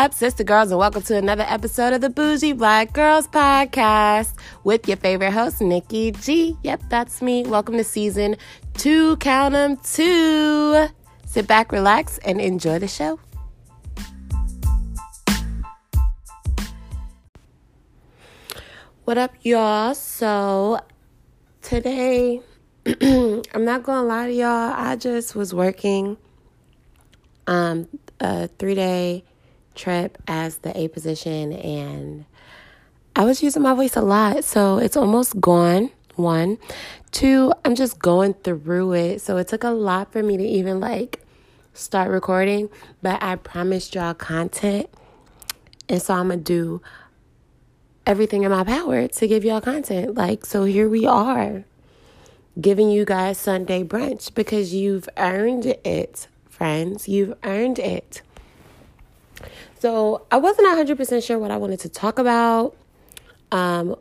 up, sister girls, and welcome to another episode of the Bougie Black Girls Podcast with your favorite host, Nikki G. Yep, that's me. Welcome to season two, count them two. Sit back, relax, and enjoy the show. What up, y'all? So, today, I'm not gonna lie to y'all, I just was working um, a three day trip as the A position, and I was using my voice a lot, so it's almost gone. One, two, I'm just going through it, so it took a lot for me to even like start recording, but I promised y'all content, and so I'm gonna do everything in my power to give y'all content. Like, so here we are giving you guys Sunday brunch because you've earned it, friends. You've earned it. So I wasn't 100% sure what I wanted to talk about, um,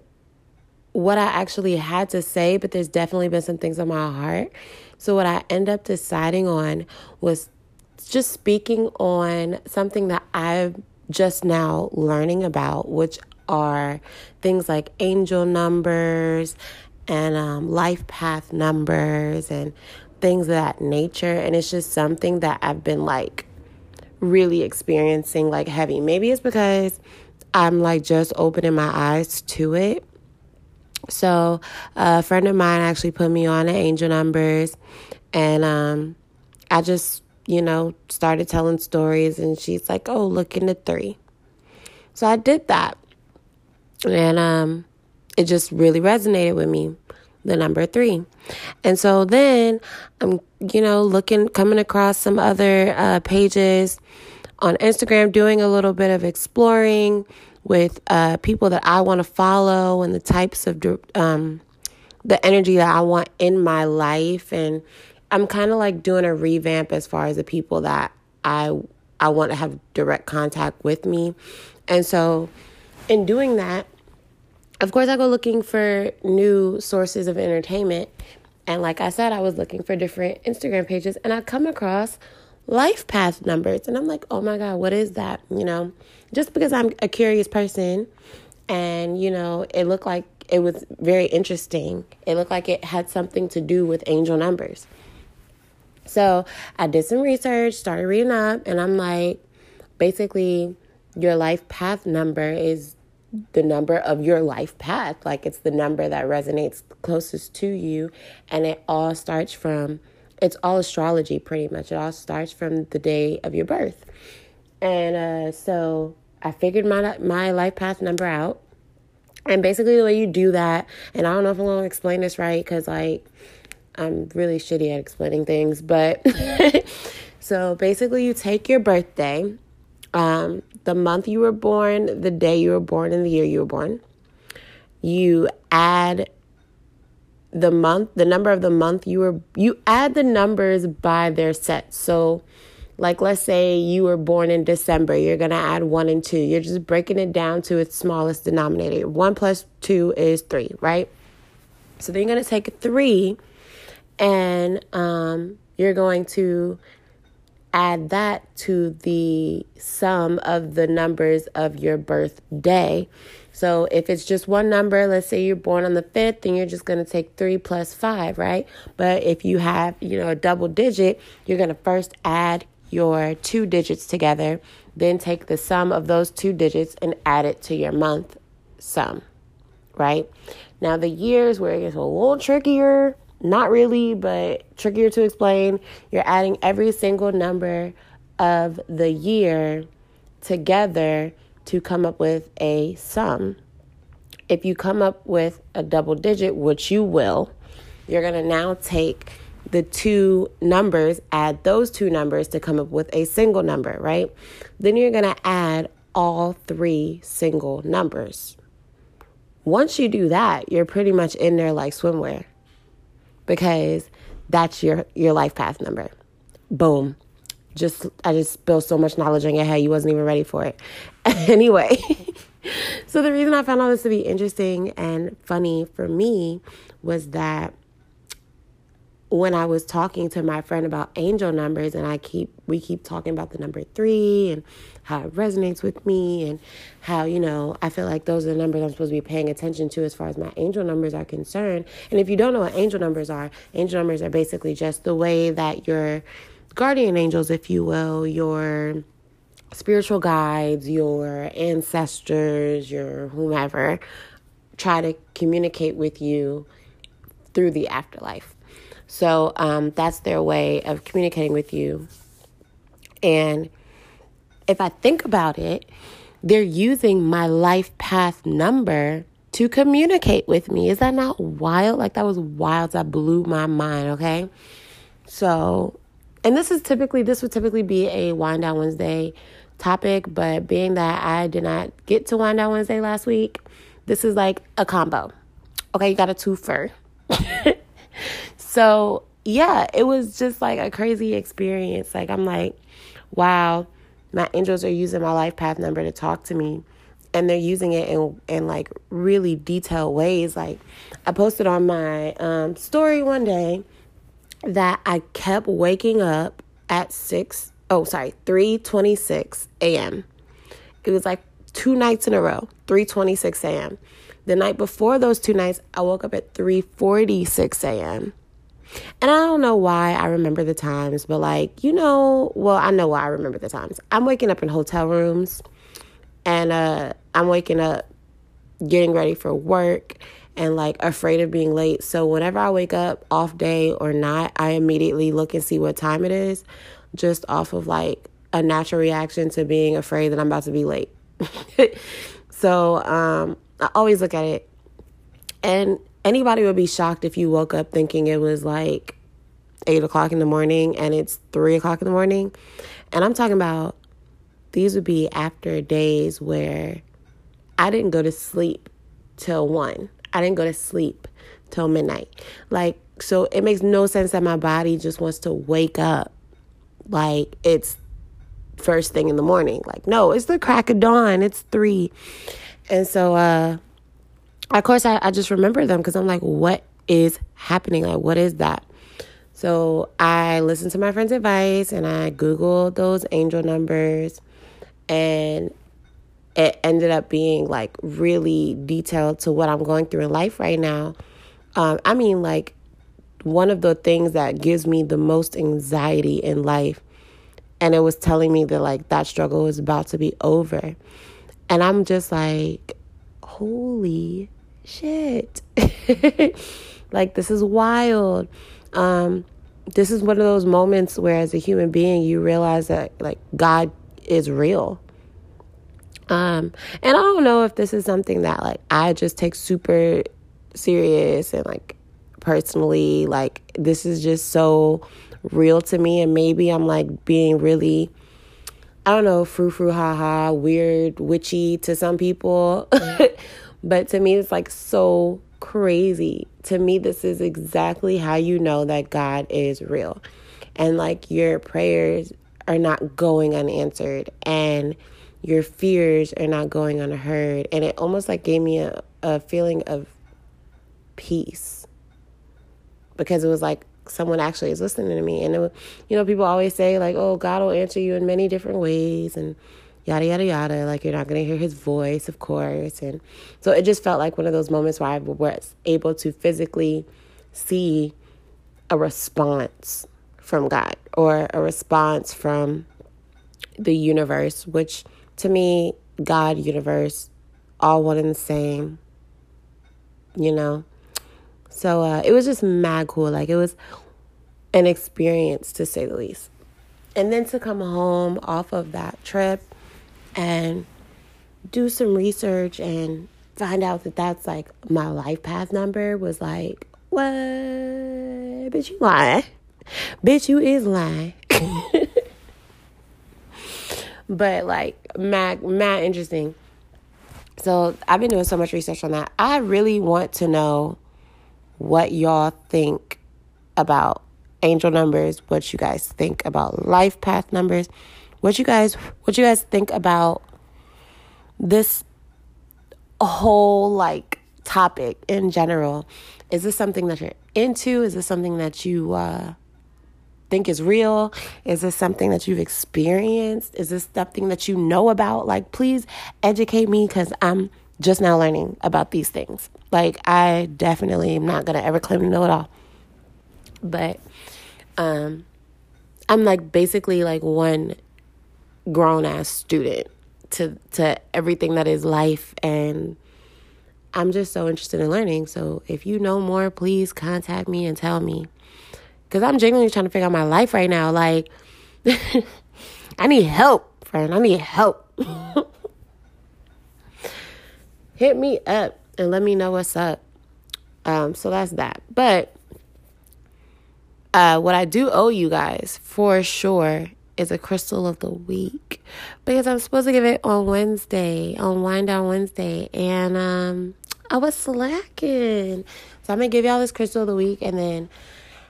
what I actually had to say, but there's definitely been some things on my heart. So what I end up deciding on was just speaking on something that I'm just now learning about, which are things like angel numbers and um, life path numbers and things of that nature. And it's just something that I've been like really experiencing like heavy. Maybe it's because I'm like just opening my eyes to it. So, a friend of mine actually put me on the angel numbers, and um, I just, you know, started telling stories, and she's like, "Oh, look into three. So I did that, and um, it just really resonated with me, the number three. And so then I'm, you know, looking, coming across some other uh, pages on Instagram, doing a little bit of exploring with uh, people that I want to follow and the types of um, the energy that I want in my life, and I'm kind of like doing a revamp as far as the people that I I want to have direct contact with me, and so in doing that, of course, I go looking for new sources of entertainment. And like I said, I was looking for different Instagram pages and I come across life path numbers. And I'm like, oh my God, what is that? You know, just because I'm a curious person and, you know, it looked like it was very interesting. It looked like it had something to do with angel numbers. So I did some research, started reading up, and I'm like, basically, your life path number is the number of your life path. Like it's the number that resonates closest to you. And it all starts from it's all astrology pretty much. It all starts from the day of your birth. And uh, so I figured my my life path number out. And basically the way you do that, and I don't know if I'm gonna explain this right, because like I'm really shitty at explaining things, but so basically you take your birthday, um, the month you were born, the day you were born, and the year you were born. You add the month, the number of the month you were, you add the numbers by their set. So, like, let's say you were born in December, you're going to add one and two. You're just breaking it down to its smallest denominator. One plus two is three, right? So then you're going to take three and um, you're going to add that to the sum of the numbers of your birthday. So if it's just one number, let's say you're born on the 5th, then you're just going to take 3 plus 5, right? But if you have, you know, a double digit, you're going to first add your two digits together, then take the sum of those two digits and add it to your month sum, right? Now the years where it gets a little trickier not really, but trickier to explain. You're adding every single number of the year together to come up with a sum. If you come up with a double digit, which you will, you're going to now take the two numbers, add those two numbers to come up with a single number, right? Then you're going to add all three single numbers. Once you do that, you're pretty much in there like swimwear because that's your your life path number. Boom. Just I just spilled so much knowledge on your head you wasn't even ready for it. anyway, so the reason I found all this to be interesting and funny for me was that when I was talking to my friend about angel numbers and I keep we keep talking about the number 3 and how it resonates with me and how you know I feel like those are the numbers I'm supposed to be paying attention to as far as my angel numbers are concerned. And if you don't know what angel numbers are, angel numbers are basically just the way that your guardian angels if you will, your spiritual guides, your ancestors, your whomever try to communicate with you through the afterlife. So um, that's their way of communicating with you. And if I think about it, they're using my life path number to communicate with me. Is that not wild? Like, that was wild. That blew my mind, okay? So, and this is typically, this would typically be a Wind Down Wednesday topic, but being that I did not get to Wind Down Wednesday last week, this is like a combo. Okay, you got a twofer. So, yeah, it was just like a crazy experience. Like, I'm like, wow, my angels are using my life path number to talk to me. And they're using it in, in like really detailed ways. Like, I posted on my um, story one day that I kept waking up at 6, oh, sorry, 3.26 a.m. It was like two nights in a row, 3.26 a.m. The night before those two nights, I woke up at 3.46 a.m. And I don't know why I remember the times, but like, you know, well, I know why I remember the times. I'm waking up in hotel rooms and uh I'm waking up getting ready for work and like afraid of being late. So whenever I wake up off day or not, I immediately look and see what time it is just off of like a natural reaction to being afraid that I'm about to be late. so um I always look at it and anybody would be shocked if you woke up thinking it was like eight o'clock in the morning and it's three o'clock in the morning. And I'm talking about these would be after days where I didn't go to sleep till one. I didn't go to sleep till midnight. Like, so it makes no sense that my body just wants to wake up like it's first thing in the morning. Like, no, it's the crack of dawn. It's three. And so, uh, of course, I, I just remember them because I'm like, what is happening? Like, what is that? So I listened to my friend's advice and I Googled those angel numbers and it ended up being like really detailed to what I'm going through in life right now. Um, I mean, like, one of the things that gives me the most anxiety in life. And it was telling me that, like, that struggle is about to be over. And I'm just like, holy shit. like this is wild. Um this is one of those moments where as a human being you realize that like God is real. Um and I don't know if this is something that like I just take super serious and like personally like this is just so real to me and maybe I'm like being really I don't know, frou frou ha ha, weird, witchy to some people. But to me, it's like so crazy. To me, this is exactly how you know that God is real. And like your prayers are not going unanswered and your fears are not going unheard. And it almost like gave me a, a feeling of peace because it was like someone actually is listening to me. And, it, you know, people always say, like, oh, God will answer you in many different ways. And yada yada yada. Like you're not going to hear his voice of course. And so it just felt like one of those moments where i was able to physically see a response from god or a response from the universe which to me god universe all one and the same you know? So uh, it was just mad cool. Like it was an experience to say the least. And then to come home off of that trip and do some research and find out that that's like my life path number was like, what? Bitch, you lying. Bitch, you is lying. but like, mad, mad interesting. So I've been doing so much research on that. I really want to know what y'all think about angel numbers, what you guys think about life path numbers what you guys what you guys think about this whole like topic in general Is this something that you're into? Is this something that you uh, think is real? Is this something that you've experienced? Is this something that you know about? Like, please educate me because I'm just now learning about these things. Like, I definitely am not going to ever claim to know it all. But um, I'm like basically like one grown ass student to to everything that is life and I'm just so interested in learning. So if you know more, please contact me and tell me. Cause I'm genuinely trying to figure out my life right now. Like I need help, friend. I need help. Hit me up and let me know what's up. Um, so that's that. But uh, what I do owe you guys for sure is a crystal of the week because I'm supposed to give it on Wednesday, on Wind Down Wednesday, and um, I was slacking. So I'm gonna give y'all this crystal of the week, and then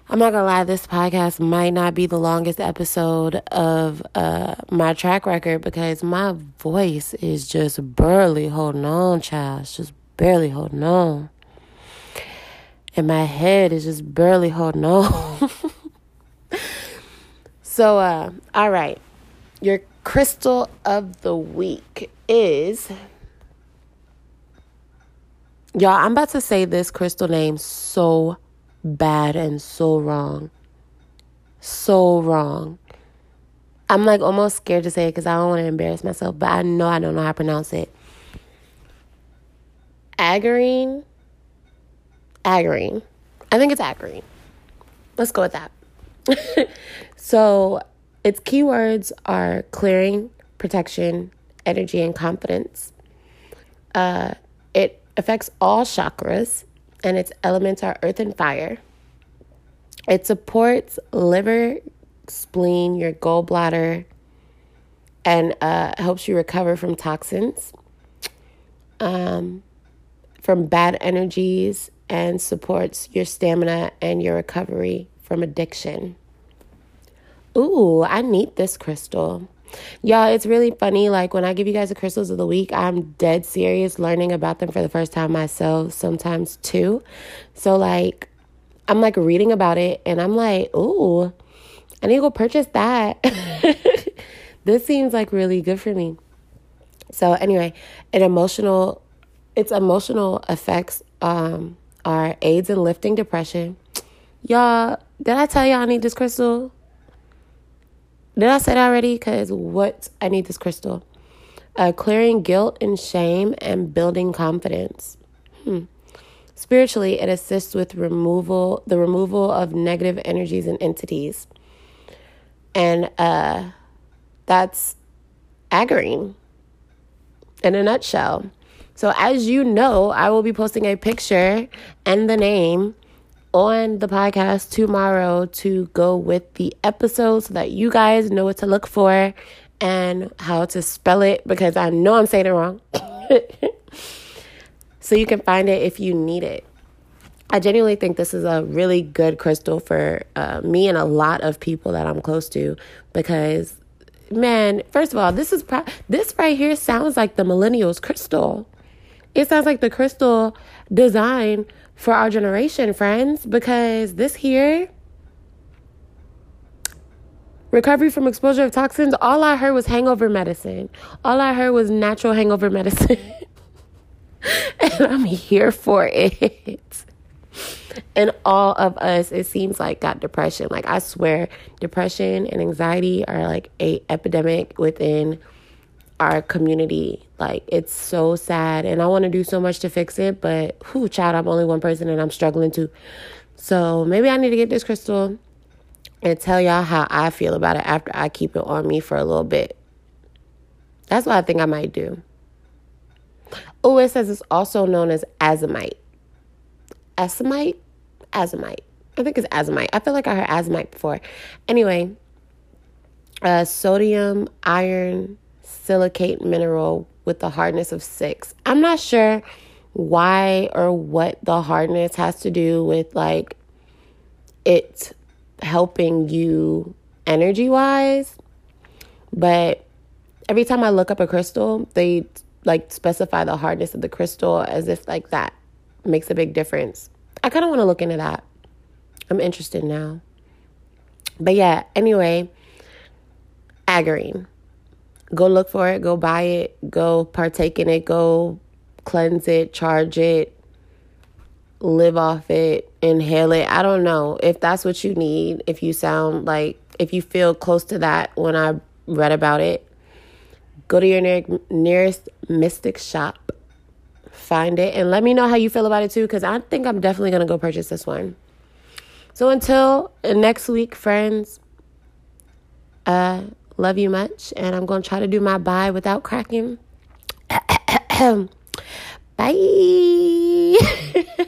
I'm not gonna lie, this podcast might not be the longest episode of uh, my track record because my voice is just barely holding on, child. It's just barely holding on. And my head is just barely holding on. So, uh, all right. Your crystal of the week is. Y'all, I'm about to say this crystal name so bad and so wrong. So wrong. I'm like almost scared to say it because I don't want to embarrass myself, but I know I don't know how to pronounce it. Agarine. Agarine. I think it's agarine. Let's go with that. So its keywords are clearing, protection, energy, and confidence. Uh, it affects all chakras, and its elements are earth and fire. It supports liver, spleen, your gallbladder, and uh, helps you recover from toxins, um, from bad energies, and supports your stamina and your recovery from addiction. Ooh, I need this crystal. Y'all, it's really funny. Like when I give you guys the crystals of the week, I'm dead serious learning about them for the first time myself, sometimes too. So, like, I'm like reading about it and I'm like, ooh, I need to go purchase that. this seems like really good for me. So, anyway, an emotional, its emotional effects um, are aids in lifting depression. Y'all, did I tell y'all I need this crystal? Did I say that already? Because what? I need this crystal. Uh, clearing guilt and shame and building confidence. Hmm. Spiritually, it assists with removal, the removal of negative energies and entities. And uh, that's agarine in a nutshell. So, as you know, I will be posting a picture and the name on the podcast tomorrow to go with the episode so that you guys know what to look for and how to spell it because I know I'm saying it wrong. so you can find it if you need it. I genuinely think this is a really good crystal for uh, me and a lot of people that I'm close to because, man, first of all, this is pro- this right here sounds like the millennials crystal. It sounds like the crystal design for our generation, friends, because this here, recovery from exposure of toxins, all I heard was hangover medicine. All I heard was natural hangover medicine. and I'm here for it. And all of us, it seems like, got depression. Like, I swear, depression and anxiety are like a epidemic within our community. Like it's so sad and I want to do so much to fix it, but who child, I'm only one person and I'm struggling too. So maybe I need to get this crystal and tell y'all how I feel about it after I keep it on me for a little bit. That's what I think I might do. Oh, it says it's also known as azomite. Azomite? Azomite. I think it's azomite. I feel like I heard azomite before. Anyway, uh, sodium, iron, silicate mineral with the hardness of six. I'm not sure why or what the hardness has to do with like it helping you energy wise. But every time I look up a crystal, they like specify the hardness of the crystal as if like that makes a big difference. I kind of want to look into that. I'm interested now. But yeah, anyway, Agarine. Go look for it, go buy it, go partake in it, go cleanse it, charge it, live off it, inhale it. I don't know if that's what you need. If you sound like, if you feel close to that when I read about it, go to your near, nearest mystic shop, find it, and let me know how you feel about it too, because I think I'm definitely going to go purchase this one. So until next week, friends, uh, love you much. And I'm going to try to do my bye without cracking. Bye.